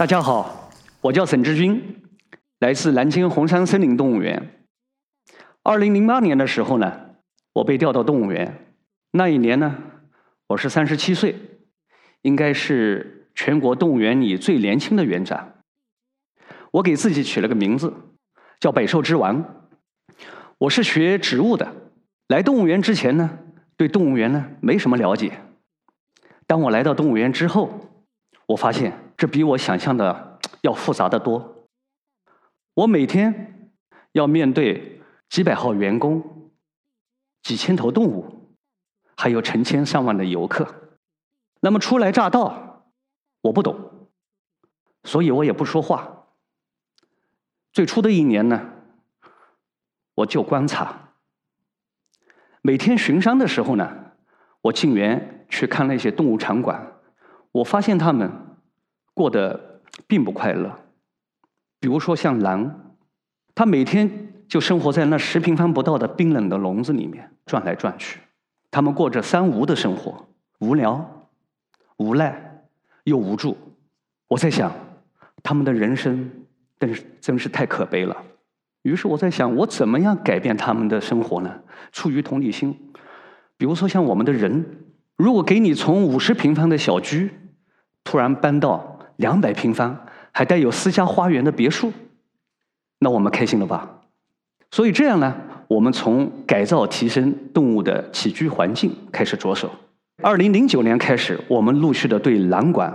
大家好，我叫沈志军，来自南京红山森林动物园。二零零八年的时候呢，我被调到动物园。那一年呢，我是三十七岁，应该是全国动物园里最年轻的园长。我给自己取了个名字，叫“百兽之王”。我是学植物的，来动物园之前呢，对动物园呢没什么了解。当我来到动物园之后，我发现这比我想象的要复杂的多。我每天要面对几百号员工、几千头动物，还有成千上万的游客。那么初来乍到，我不懂，所以我也不说话。最初的一年呢，我就观察。每天巡山的时候呢，我进园去看那些动物场馆。我发现他们过得并不快乐。比如说像狼，它每天就生活在那十平方不到的冰冷的笼子里面转来转去。他们过着三无的生活：无聊、无奈又无助。我在想，他们的人生真是真是太可悲了。于是我在想，我怎么样改变他们的生活呢？出于同理心，比如说像我们的人。如果给你从五十平方的小居，突然搬到两百平方还带有私家花园的别墅，那我们开心了吧？所以这样呢，我们从改造提升动物的起居环境开始着手。二零零九年开始，我们陆续的对蓝馆、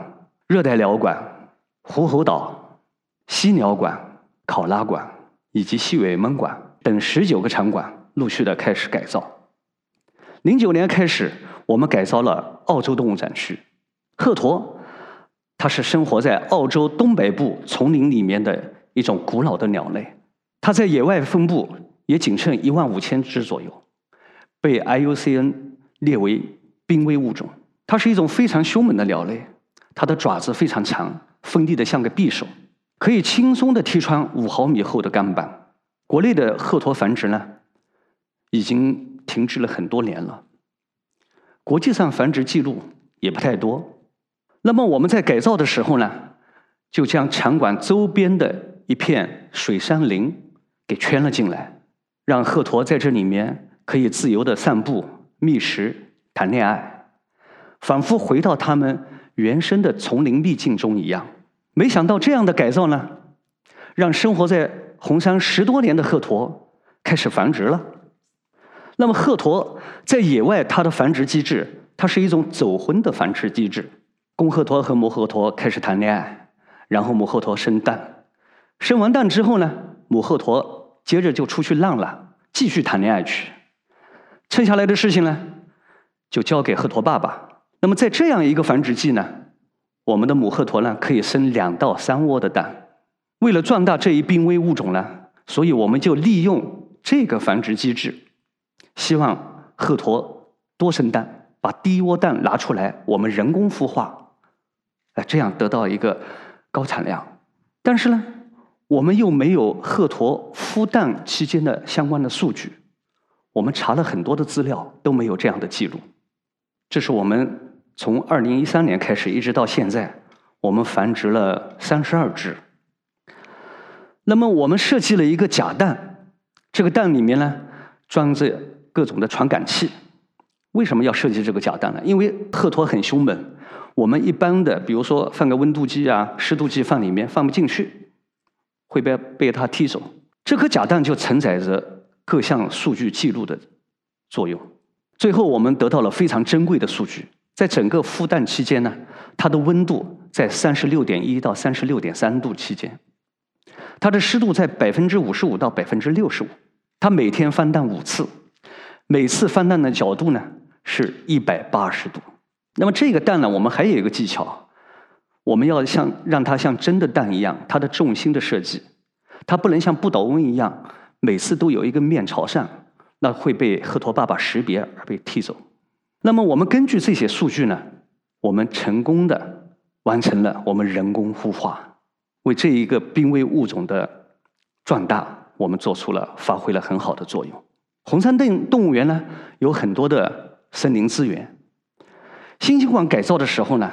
热带鸟馆、狐猴岛、犀鸟馆、考拉馆以及细尾獴馆等十九个场馆陆续的开始改造。零九年开始。我们改造了澳洲动物展区，鹤鸵，它是生活在澳洲东北部丛林里面的一种古老的鸟类，它在野外分布也仅剩一万五千只左右，被 IUCN 列为濒危物种。它是一种非常凶猛的鸟类，它的爪子非常长，锋利的像个匕首，可以轻松的踢穿五毫米厚的钢板。国内的鹤鸵繁殖呢，已经停滞了很多年了。国际上繁殖记录也不太多，那么我们在改造的时候呢，就将场馆周边的一片水杉林给圈了进来，让鹤鸵在这里面可以自由的散步、觅食、谈恋爱，仿佛回到他们原生的丛林秘境中一样。没想到这样的改造呢，让生活在红山十多年的鹤鸵开始繁殖了。那么鹤鸵在野外，它的繁殖机制，它是一种走婚的繁殖机制。公鹤鸵和母鹤鸵开始谈恋爱，然后母鹤鸵生蛋，生完蛋之后呢，母鹤鸵接着就出去浪了，继续谈恋爱去。剩下来的事情呢，就交给鹤鸵爸爸。那么在这样一个繁殖季呢，我们的母鹤鸵呢可以生两到三窝的蛋。为了壮大这一濒危物种呢，所以我们就利用这个繁殖机制。希望鹤鸵多生蛋，把第一窝蛋拿出来，我们人工孵化，哎，这样得到一个高产量。但是呢，我们又没有鹤鸵孵蛋期间的相关的数据，我们查了很多的资料都没有这样的记录。这是我们从二零一三年开始一直到现在，我们繁殖了三十二只。那么我们设计了一个假蛋，这个蛋里面呢装着。各种的传感器，为什么要设计这个假蛋呢？因为鹤鸵很凶猛，我们一般的，比如说放个温度计啊、湿度计放里面放不进去，会被被它踢走。这颗假蛋就承载着各项数据记录的作用。最后我们得到了非常珍贵的数据，在整个孵蛋期间呢，它的温度在三十六点一到三十六点三度期间，它的湿度在百分之五十五到百分之六十五，它每天翻蛋五次。每次翻蛋的角度呢是一百八十度。那么这个蛋呢，我们还有一个技巧，我们要像让它像真的蛋一样，它的重心的设计，它不能像不倒翁一样，每次都有一个面朝上，那会被鹤驼爸爸识别而被踢走。那么我们根据这些数据呢，我们成功的完成了我们人工孵化，为这一个濒危物种的壮大，我们做出了发挥了很好的作用。红山动动物园呢，有很多的森林资源。新兴馆改造的时候呢，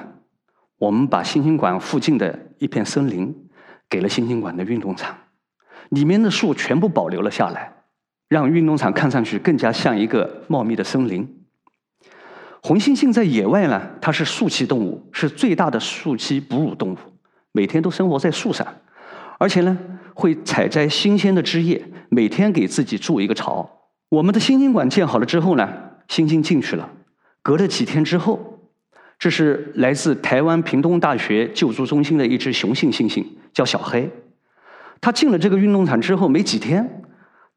我们把新兴馆附近的一片森林给了新兴馆的运动场，里面的树全部保留了下来，让运动场看上去更加像一个茂密的森林。红猩猩在野外呢，它是树栖动物，是最大的树栖哺乳动物，每天都生活在树上，而且呢，会采摘新鲜的枝叶，每天给自己筑一个巢。我们的猩猩馆建好了之后呢，猩猩进去了。隔了几天之后，这是来自台湾屏东大学救助中心的一只雄性猩猩，叫小黑。它进了这个运动场之后没几天，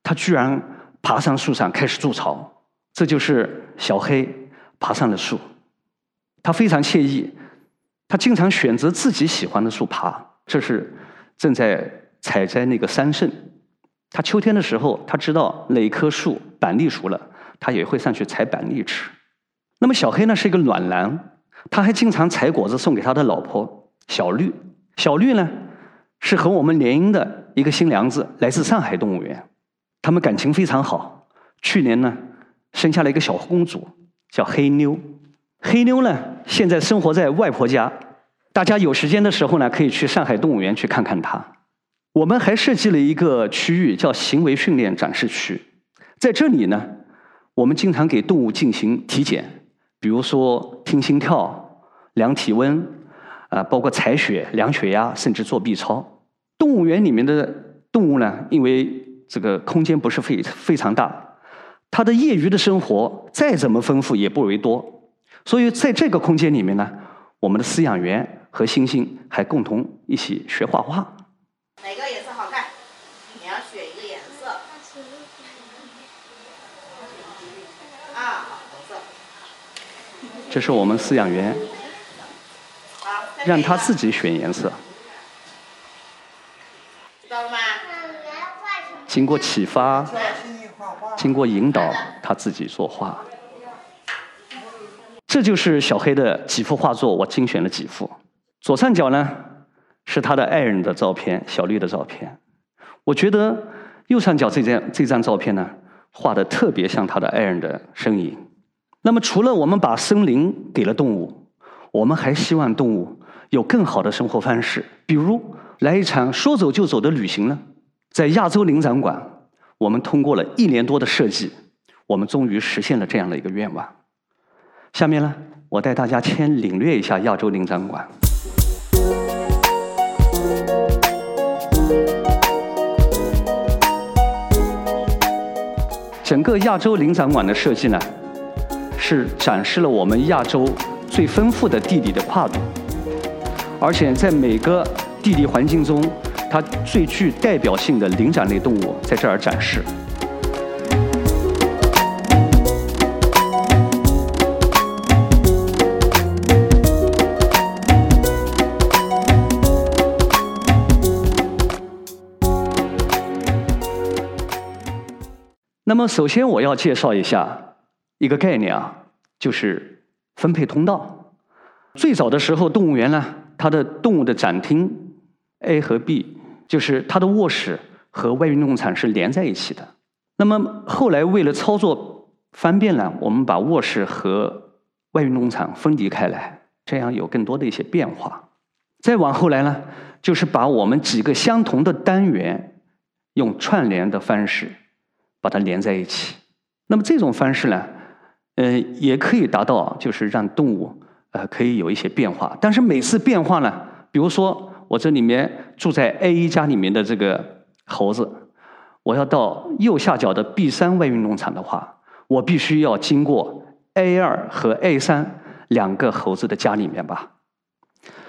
它居然爬上树上开始筑巢。这就是小黑。爬上了树，他非常惬意，他经常选择自己喜欢的树爬。这是正在采摘那个桑葚，他秋天的时候，他知道哪棵树板栗熟了，他也会上去采板栗吃。那么小黑呢是一个暖男，他还经常采果子送给他的老婆小绿。小绿呢是和我们联姻的一个新娘子，来自上海动物园，他们感情非常好。去年呢生下了一个小公主。叫黑妞，黑妞呢，现在生活在外婆家。大家有时间的时候呢，可以去上海动物园去看看它。我们还设计了一个区域，叫行为训练展示区。在这里呢，我们经常给动物进行体检，比如说听心跳、量体温，啊，包括采血、量血压，甚至做 B 超。动物园里面的动物呢，因为这个空间不是非非常大。他的业余的生活再怎么丰富也不为多，所以在这个空间里面呢，我们的饲养员和星星还共同一起学画画。哪个颜色好看？你要选一个颜色。啊，红色。这是我们饲养员，让他自己选颜色。知道了吗？经过启发。经过引导，他自己作画。这就是小黑的几幅画作，我精选了几幅。左上角呢是他的爱人的照片，小绿的照片。我觉得右上角这张这张照片呢，画的特别像他的爱人的身影。那么，除了我们把森林给了动物，我们还希望动物有更好的生活方式，比如来一场说走就走的旅行呢？在亚洲灵长馆。我们通过了一年多的设计，我们终于实现了这样的一个愿望。下面呢，我带大家先领略一下亚洲灵长馆。整个亚洲灵长馆的设计呢，是展示了我们亚洲最丰富的地理的跨度，而且在每个地理环境中。它最具代表性的灵长类动物在这儿展示。那么，首先我要介绍一下一个概念啊，就是分配通道。最早的时候，动物园呢，它的动物的展厅 A 和 B。就是它的卧室和外运动场是连在一起的。那么后来为了操作方便呢，我们把卧室和外运动场分离开来，这样有更多的一些变化。再往后来呢，就是把我们几个相同的单元用串联的方式把它连在一起。那么这种方式呢，呃，也可以达到就是让动物呃可以有一些变化。但是每次变化呢，比如说。我这里面住在 A 一家里面的这个猴子，我要到右下角的 B 三外运动场的话，我必须要经过 A 二和 A 三两个猴子的家里面吧。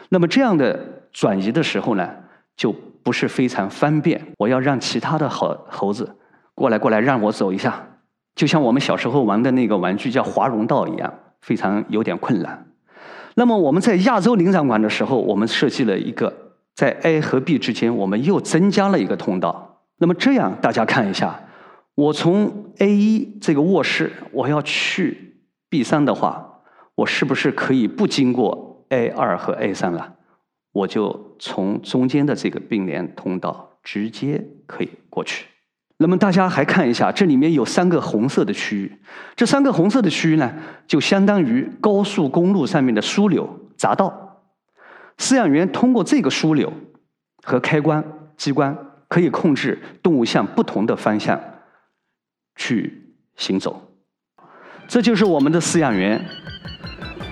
那么这样的转移的时候呢，就不是非常方便。我要让其他的猴猴子过来过来让我走一下，就像我们小时候玩的那个玩具叫华容道一样，非常有点困难。那么我们在亚洲领展馆的时候，我们设计了一个。在 A 和 B 之间，我们又增加了一个通道。那么这样，大家看一下，我从 A 一这个卧室，我要去 B 三的话，我是不是可以不经过 A 二和 A 三了？我就从中间的这个并联通道直接可以过去。那么大家还看一下，这里面有三个红色的区域，这三个红色的区域呢，就相当于高速公路上面的枢纽匝道。饲养员通过这个枢纽和开关机关，可以控制动物向不同的方向去行走。这就是我们的饲养员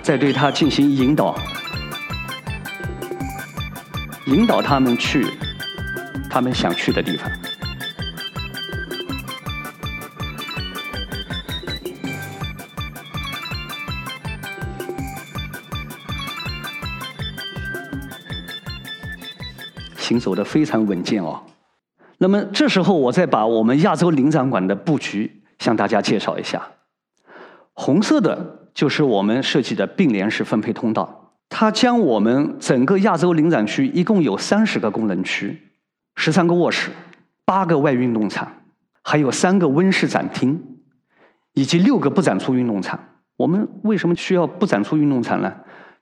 在对它进行引导，引导他们去他们想去的地方。行走的非常稳健哦。那么这时候，我再把我们亚洲灵长馆的布局向大家介绍一下。红色的就是我们设计的并联式分配通道，它将我们整个亚洲灵展区一共有三十个功能区，十三个卧室，八个外运动场，还有三个温室展厅，以及六个不展出运动场。我们为什么需要不展出运动场呢？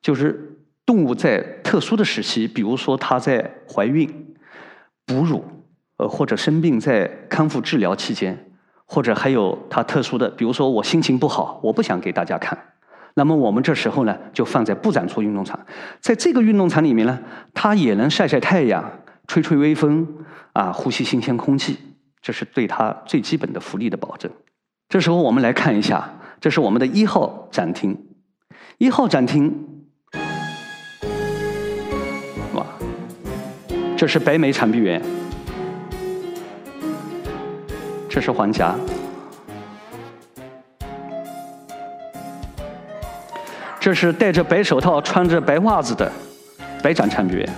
就是动物在特殊的时期，比如说它在怀孕、哺乳，呃或者生病在康复治疗期间，或者还有它特殊的，比如说我心情不好，我不想给大家看，那么我们这时候呢就放在不展出运动场，在这个运动场里面呢，它也能晒晒太阳、吹吹微风啊，呼吸新鲜空气，这是对它最基本的福利的保证。这时候我们来看一下，这是我们的一号展厅，一号展厅。这是白眉长臂猿，这是黄颊，这是戴着白手套、穿着白袜子的白掌长臂猿。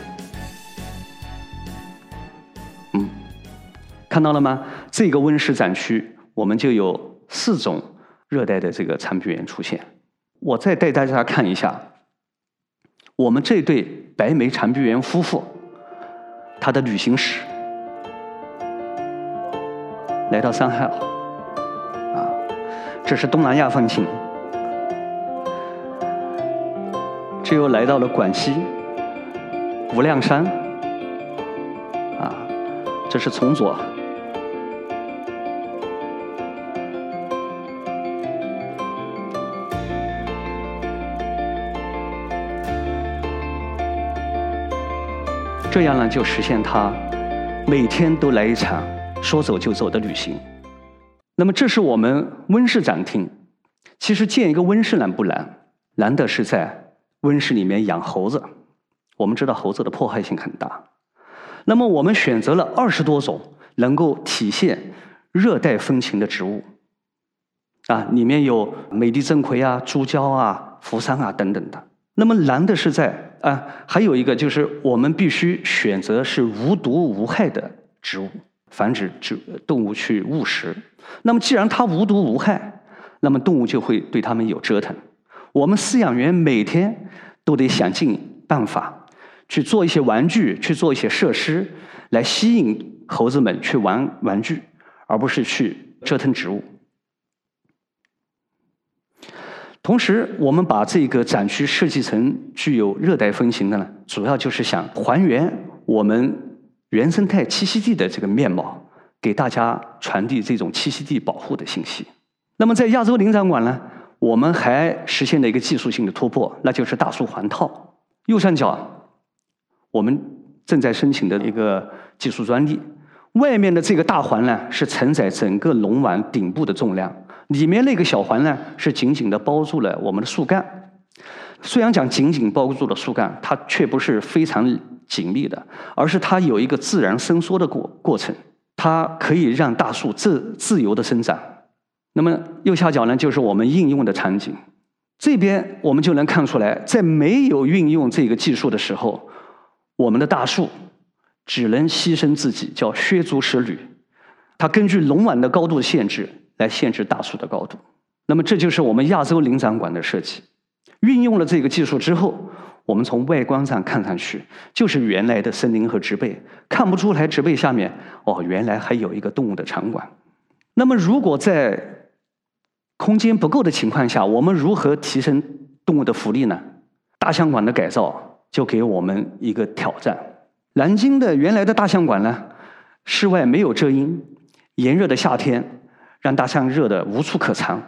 嗯，看到了吗？这个温室展区，我们就有四种热带的这个长臂猿出现。我再带大家看一下，我们这对白眉长臂猿夫妇。他的旅行史，来到上海，啊，这是东南亚风情，这又来到了广西无量山，啊，这是从左。这样呢，就实现他每天都来一场说走就走的旅行。那么，这是我们温室展厅。其实建一个温室难不难？难的是在温室里面养猴子。我们知道猴子的破坏性很大。那么，我们选择了二十多种能够体现热带风情的植物。啊，里面有美的正葵啊、珠胶啊、扶桑啊等等的。那么难的是在。啊，还有一个就是我们必须选择是无毒无害的植物，防止植动物去误食。那么既然它无毒无害，那么动物就会对它们有折腾。我们饲养员每天都得想尽办法去做一些玩具，去做一些设施，来吸引猴子们去玩玩具，而不是去折腾植物。同时，我们把这个展区设计成具有热带风情的呢，主要就是想还原我们原生态栖息地的这个面貌，给大家传递这种栖息地保护的信息。那么，在亚洲林展馆呢，我们还实现了一个技术性的突破，那就是大树环套。右上角，我们正在申请的一个技术专利，外面的这个大环呢，是承载整个龙碗顶部的重量。里面那个小环呢，是紧紧的包住了我们的树干。虽然讲紧紧包住了树干，它却不是非常紧密的，而是它有一个自然伸缩的过过程，它可以让大树自自由的生长。那么右下角呢，就是我们应用的场景。这边我们就能看出来，在没有运用这个技术的时候，我们的大树只能牺牲自己，叫削足适履。它根据龙碗的高度限制。来限制大树的高度，那么这就是我们亚洲灵长馆的设计。运用了这个技术之后，我们从外观上看上去就是原来的森林和植被，看不出来植被下面哦，原来还有一个动物的场馆。那么，如果在空间不够的情况下，我们如何提升动物的福利呢？大象馆的改造就给我们一个挑战。南京的原来的大象馆呢，室外没有遮阴，炎热的夏天。让大象热得无处可藏，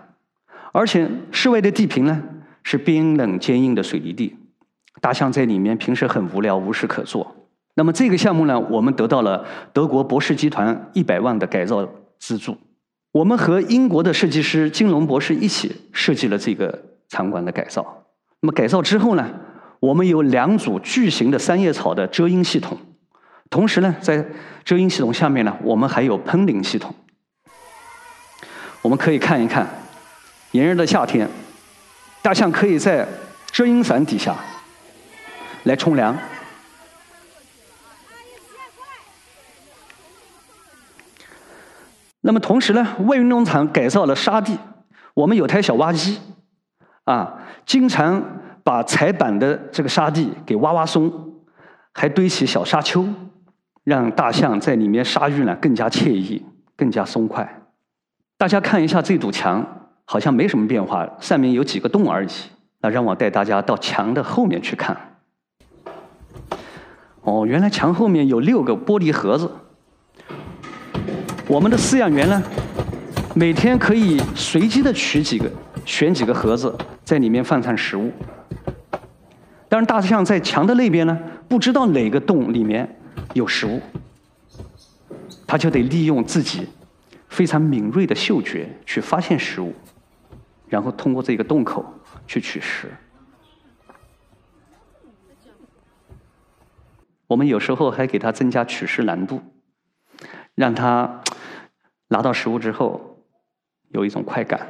而且室外的地坪呢是冰冷坚硬的水泥地，大象在里面平时很无聊，无事可做。那么这个项目呢，我们得到了德国博士集团一百万的改造资助。我们和英国的设计师金龙博士一起设计了这个场馆的改造。那么改造之后呢，我们有两组巨型的三叶草的遮阴系统，同时呢，在遮阴系统下面呢，我们还有喷淋系统。我们可以看一看，炎热的夏天，大象可以在遮阴伞底下来冲凉。那么同时呢，外运动场改造了沙地，我们有台小挖机，啊，经常把踩板的这个沙地给挖挖松，还堆起小沙丘，让大象在里面沙浴呢更加惬意，更加松快。大家看一下这堵墙，好像没什么变化，上面有几个洞而已。那让我带大家到墙的后面去看。哦，原来墙后面有六个玻璃盒子。我们的饲养员呢，每天可以随机的取几个，选几个盒子，在里面放上食物。但是，大象在墙的那边呢，不知道哪个洞里面有食物，它就得利用自己。非常敏锐的嗅觉去发现食物，然后通过这个洞口去取食。我们有时候还给它增加取食难度，让它拿到食物之后有一种快感。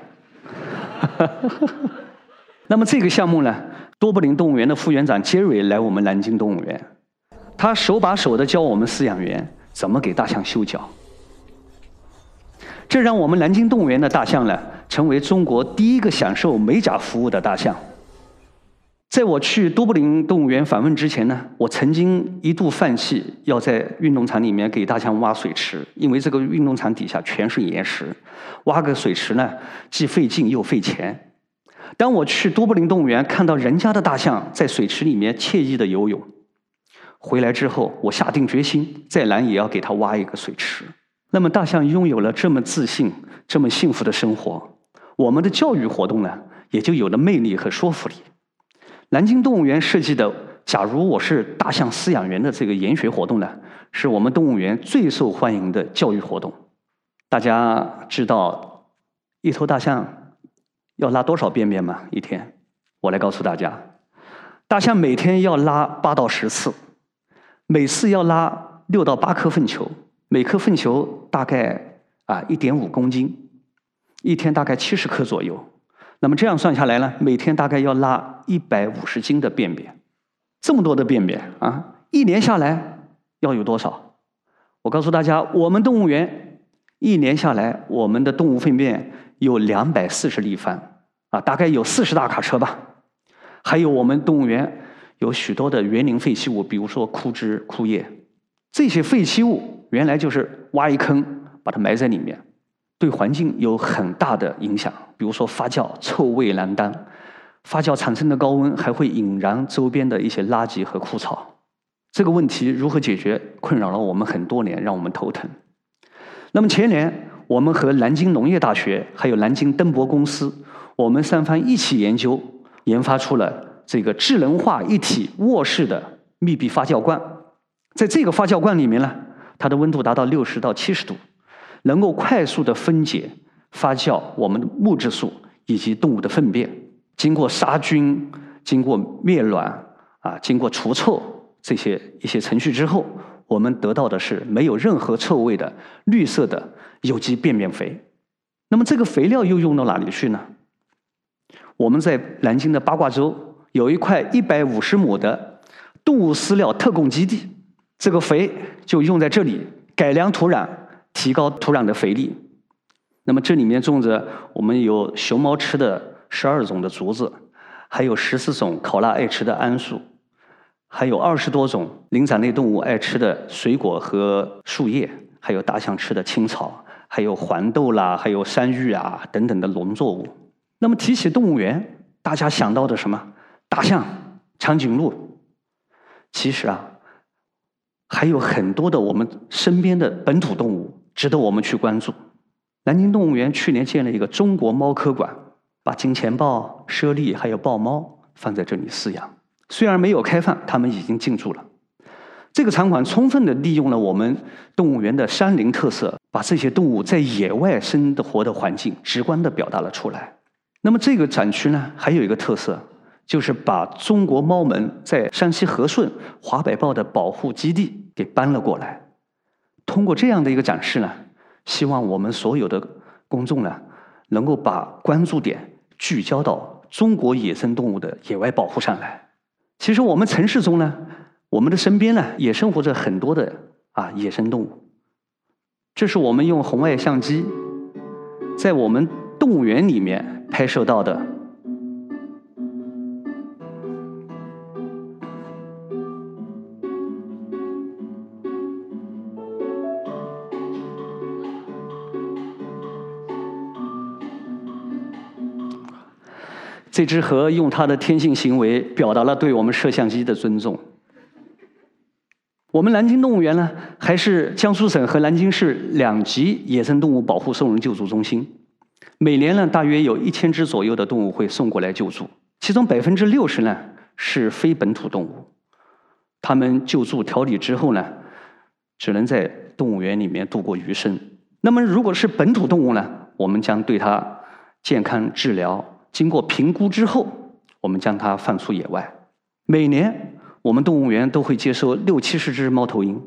那么这个项目呢，多布林动物园的副园长杰瑞来我们南京动物园，他手把手的教我们饲养员怎么给大象修脚。这让我们南京动物园的大象呢，成为中国第一个享受美甲服务的大象。在我去都柏林动物园访问之前呢，我曾经一度放弃要在运动场里面给大象挖水池，因为这个运动场底下全是岩石，挖个水池呢既费劲又费钱。当我去都柏林动物园看到人家的大象在水池里面惬意的游泳，回来之后我下定决心，再难也要给它挖一个水池。那么，大象拥有了这么自信、这么幸福的生活，我们的教育活动呢，也就有了魅力和说服力。南京动物园设计的“假如我是大象饲养员”的这个研学活动呢，是我们动物园最受欢迎的教育活动。大家知道一头大象要拉多少便便吗？一天，我来告诉大家，大象每天要拉八到十次，每次要拉六到八颗粪球。每颗粪球大概啊一点五公斤，一天大概七十克左右。那么这样算下来呢，每天大概要拉一百五十斤的便便，这么多的便便啊，一年下来要有多少？我告诉大家，我们动物园一年下来，我们的动物粪便有两百四十立方啊，大概有四十大卡车吧。还有我们动物园有许多的园林废弃物，比如说枯枝枯叶，这些废弃物。原来就是挖一坑，把它埋在里面，对环境有很大的影响。比如说发酵，臭味难当；发酵产生的高温还会引燃周边的一些垃圾和枯草。这个问题如何解决，困扰了我们很多年，让我们头疼。那么前年，我们和南京农业大学还有南京登博公司，我们三方一起研究，研发出了这个智能化一体卧式的密闭发酵罐。在这个发酵罐里面呢。它的温度达到六十到七十度，能够快速的分解、发酵我们的木质素以及动物的粪便。经过杀菌、经过灭卵啊、经过除臭这些一些程序之后，我们得到的是没有任何臭味的绿色的有机便便肥。那么这个肥料又用到哪里去呢？我们在南京的八卦洲有一块一百五十亩的动物饲料特供基地。这个肥就用在这里，改良土壤，提高土壤的肥力。那么这里面种着我们有熊猫吃的十二种的竹子，还有十四种考拉爱吃的桉树，还有二十多种灵长类动物爱吃的水果和树叶，还有大象吃的青草，还有黄豆啦，还有山芋啊等等的农作物。那么提起动物园，大家想到的什么？大象、长颈鹿。其实啊。还有很多的我们身边的本土动物值得我们去关注。南京动物园去年建了一个中国猫科馆，把金钱豹、猞猁还有豹猫放在这里饲养，虽然没有开放，它们已经进驻了。这个场馆充分的利用了我们动物园的山林特色，把这些动物在野外生活的环境直观的表达了出来。那么这个展区呢，还有一个特色，就是把中国猫门在山西和顺华北豹的保护基地给搬了过来。通过这样的一个展示呢，希望我们所有的公众呢，能够把关注点聚焦到中国野生动物的野外保护上来。其实我们城市中呢，我们的身边呢，也生活着很多的啊野生动物。这是我们用红外相机在我们动物园里面拍摄到的。这只河用它的天性行为表达了对我们摄像机的尊重。我们南京动物园呢，还是江苏省和南京市两级野生动物保护送人救助中心。每年呢，大约有一千只左右的动物会送过来救助，其中百分之六十呢是非本土动物。它们救助调理之后呢，只能在动物园里面度过余生。那么，如果是本土动物呢，我们将对它健康治疗。经过评估之后，我们将它放出野外。每年，我们动物园都会接收六七十只猫头鹰。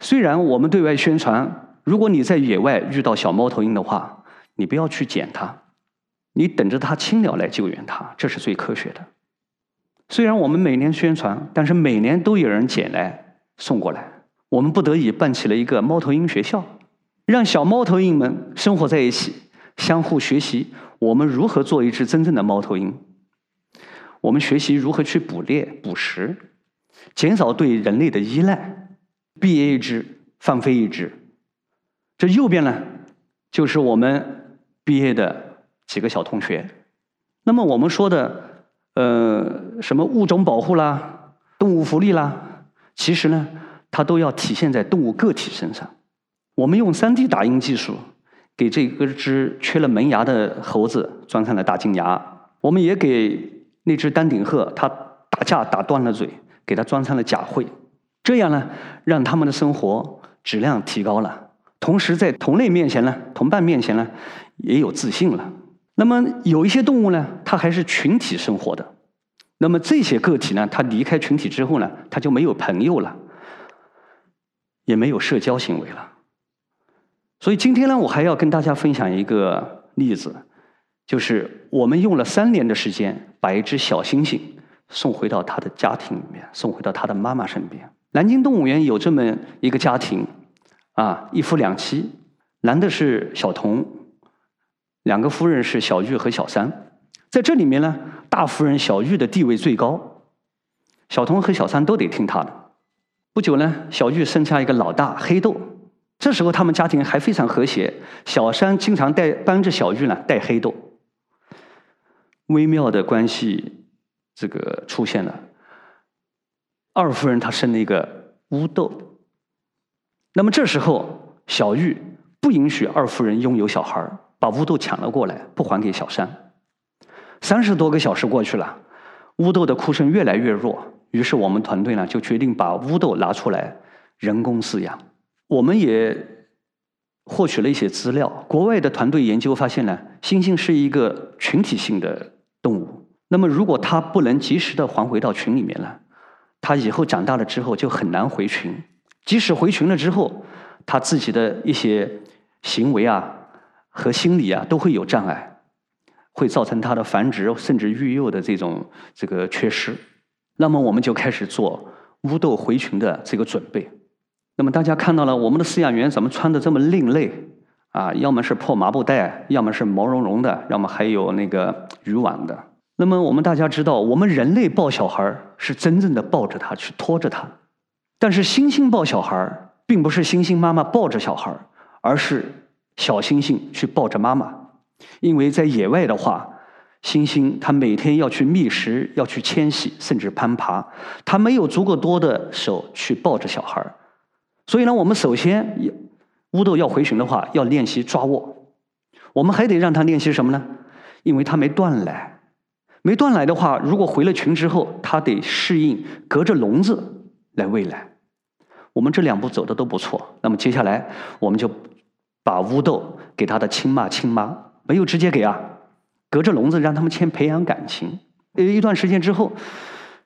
虽然我们对外宣传，如果你在野外遇到小猫头鹰的话，你不要去捡它，你等着它亲鸟来救援它，这是最科学的。虽然我们每年宣传，但是每年都有人捡来送过来。我们不得已办起了一个猫头鹰学校，让小猫头鹰们生活在一起，相互学习。我们如何做一只真正的猫头鹰？我们学习如何去捕猎、捕食，减少对人类的依赖。毕业一只，放飞一只。这右边呢，就是我们毕业的几个小同学。那么我们说的，呃，什么物种保护啦、动物福利啦，其实呢，它都要体现在动物个体身上。我们用 3D 打印技术。给这个只缺了门牙的猴子装上了大金牙，我们也给那只丹顶鹤，它打架打断了嘴，给它装上了假喙，这样呢，让他们的生活质量提高了，同时在同类面前呢，同伴面前呢，也有自信了。那么有一些动物呢，它还是群体生活的，那么这些个体呢，它离开群体之后呢，它就没有朋友了，也没有社交行为了。所以今天呢，我还要跟大家分享一个例子，就是我们用了三年的时间，把一只小猩猩送回到他的家庭里面，送回到他的妈妈身边。南京动物园有这么一个家庭，啊，一夫两妻，男的是小童，两个夫人是小玉和小三。在这里面呢，大夫人小玉的地位最高，小童和小三都得听他的。不久呢，小玉生下一个老大黑豆。这时候他们家庭还非常和谐，小山经常带帮着小玉呢带黑豆。微妙的关系，这个出现了。二夫人她生了一个乌豆，那么这时候小玉不允许二夫人拥有小孩把乌豆抢了过来，不还给小山。三十多个小时过去了，乌豆的哭声越来越弱，于是我们团队呢就决定把乌豆拿出来人工饲养。我们也获取了一些资料。国外的团队研究发现呢，猩猩是一个群体性的动物。那么，如果它不能及时的还回到群里面了，它以后长大了之后就很难回群。即使回群了之后，它自己的一些行为啊和心理啊都会有障碍，会造成它的繁殖甚至育幼的这种这个缺失。那么，我们就开始做乌豆回群的这个准备。那么大家看到了我们的饲养员怎么穿的这么另类啊？要么是破麻布袋，要么是毛茸茸的，要么还有那个渔网的。那么我们大家知道，我们人类抱小孩是真正的抱着他去拖着他，但是猩猩抱小孩并不是猩猩妈妈抱着小孩而是小猩猩去抱着妈妈。因为在野外的话，猩猩它每天要去觅食，要去迁徙，甚至攀爬，它没有足够多的手去抱着小孩所以呢，我们首先乌豆要回群的话，要练习抓握。我们还得让他练习什么呢？因为他没断奶，没断奶的话，如果回了群之后，它得适应隔着笼子来喂奶。我们这两步走的都不错，那么接下来我们就把乌豆给他的亲妈亲妈，没有直接给啊，隔着笼子让他们先培养感情。呃，一段时间之后，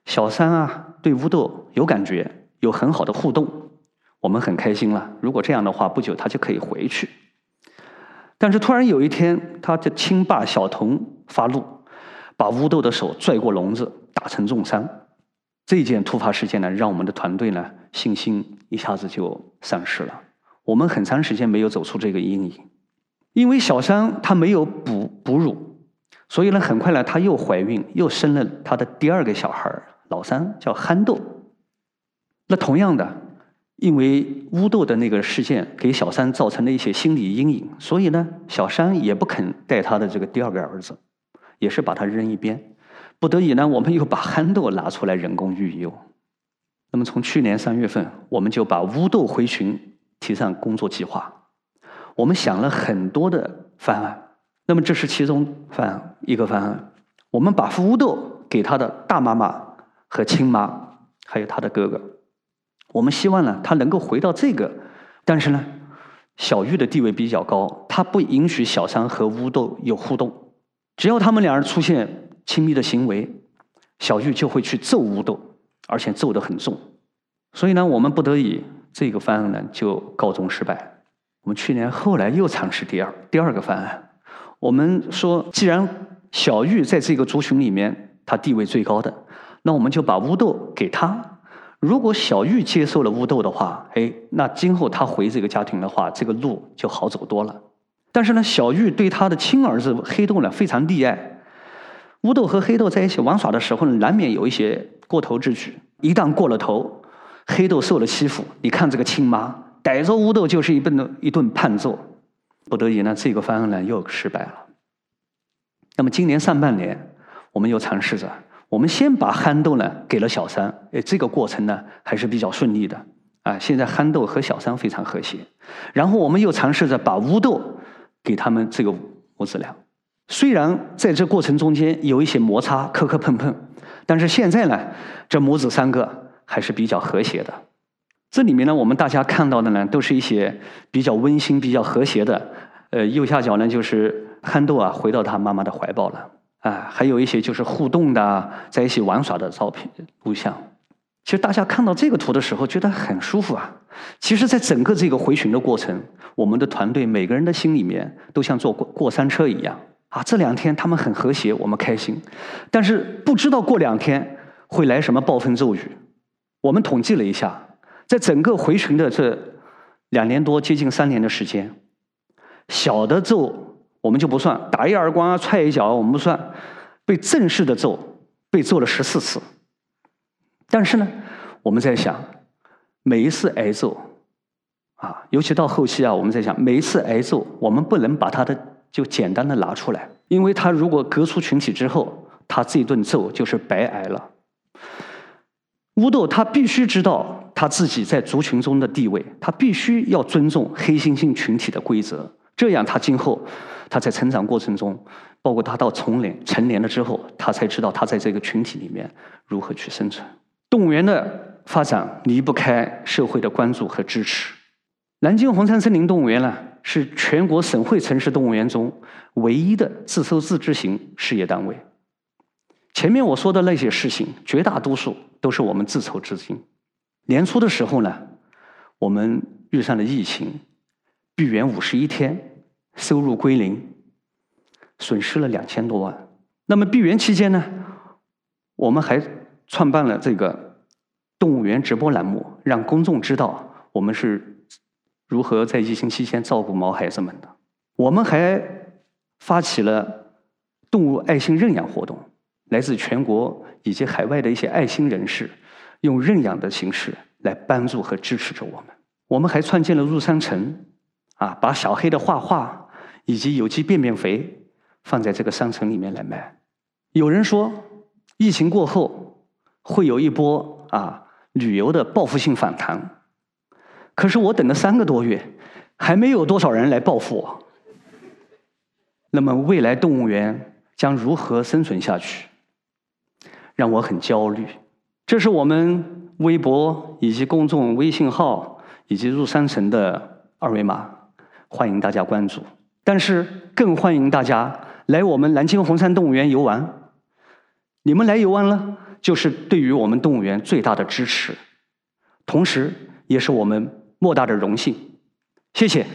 小三啊对乌豆有感觉，有很好的互动，我们很开心了。如果这样的话，不久他就可以回去。但是突然有一天，他的亲爸小童发怒，把乌豆的手拽过笼子，打成重伤。这件突发事件呢，让我们的团队呢信心一下子就丧失了。我们很长时间没有走出这个阴影，因为小三她没有哺哺乳，所以呢，很快呢，她又怀孕，又生了她的第二个小孩老三叫憨豆。那同样的，因为乌豆的那个事件给小三造成了一些心理阴影，所以呢，小三也不肯带他的这个第二个儿子，也是把他扔一边。不得已呢，我们又把憨豆拿出来人工育幼。那么从去年三月份，我们就把乌豆回群提上工作计划。我们想了很多的方案，那么这是其中方案一个方案。我们把乌豆给他的大妈妈和亲妈，还有他的哥哥。我们希望呢，他能够回到这个，但是呢，小玉的地位比较高，他不允许小三和乌豆有互动，只要他们两人出现。亲密的行为，小玉就会去揍乌豆，而且揍得很重。所以呢，我们不得已，这个方案呢就告终失败。我们去年后来又尝试第二第二个方案。我们说，既然小玉在这个族群里面，她地位最高的，那我们就把乌豆给她。如果小玉接受了乌豆的话，哎，那今后她回这个家庭的话，这个路就好走多了。但是呢，小玉对她的亲儿子黑豆呢非常溺爱。乌豆和黑豆在一起玩耍的时候呢，难免有一些过头之举。一旦过了头，黑豆受了欺负，你看这个亲妈逮着乌豆就是一顿一顿胖揍。不得已呢，这个方案呢又失败了。那么今年上半年，我们又尝试着，我们先把憨豆呢给了小三，哎，这个过程呢还是比较顺利的啊。现在憨豆和小三非常和谐。然后我们又尝试着把乌豆给他们这个母子俩。虽然在这过程中间有一些摩擦、磕磕碰碰，但是现在呢，这母子三个还是比较和谐的。这里面呢，我们大家看到的呢，都是一些比较温馨、比较和谐的。呃，右下角呢，就是憨豆啊回到他妈妈的怀抱了啊，还有一些就是互动的，在一起玩耍的照片、录像。其实大家看到这个图的时候，觉得很舒服啊。其实，在整个这个回巡的过程，我们的团队每个人的心里面都像坐过过山车一样。啊，这两天他们很和谐，我们开心，但是不知道过两天会来什么暴风骤雨。我们统计了一下，在整个回巡的这两年多、接近三年的时间，小的骤我们就不算，打一耳光啊、踹一脚我们不算，被正式的揍被揍了十四次。但是呢，我们在想，每一次挨揍，啊，尤其到后期啊，我们在想，每一次挨揍，我们不能把他的。就简单的拿出来，因为他如果隔出群体之后，他这顿揍就是白挨了。乌豆他必须知道他自己在族群中的地位，他必须要尊重黑猩猩群体的规则，这样他今后他在成长过程中，包括他到成年成年了之后，他才知道他在这个群体里面如何去生存。动物园的发展离不开社会的关注和支持。南京红山森林动物园呢？是全国省会城市动物园中唯一的自收自支型事业单位。前面我说的那些事情，绝大多数都是我们自筹资金。年初的时候呢，我们遇上了疫情，闭园五十一天，收入归零，损失了两千多万。那么闭园期间呢，我们还创办了这个动物园直播栏目，让公众知道我们是。如何在疫情期间照顾毛孩子们的？我们还发起了动物爱心认养活动，来自全国以及海外的一些爱心人士，用认养的形式来帮助和支持着我们。我们还创建了入山城，啊，把小黑的画画以及有机便便肥放在这个商城里面来卖。有人说，疫情过后会有一波啊旅游的报复性反弹。可是我等了三个多月，还没有多少人来报复我。那么未来动物园将如何生存下去？让我很焦虑。这是我们微博以及公众微信号以及入山城的二维码，欢迎大家关注。但是更欢迎大家来我们南京红山动物园游玩。你们来游玩了，就是对于我们动物园最大的支持，同时也是我们莫大的荣幸。谢谢。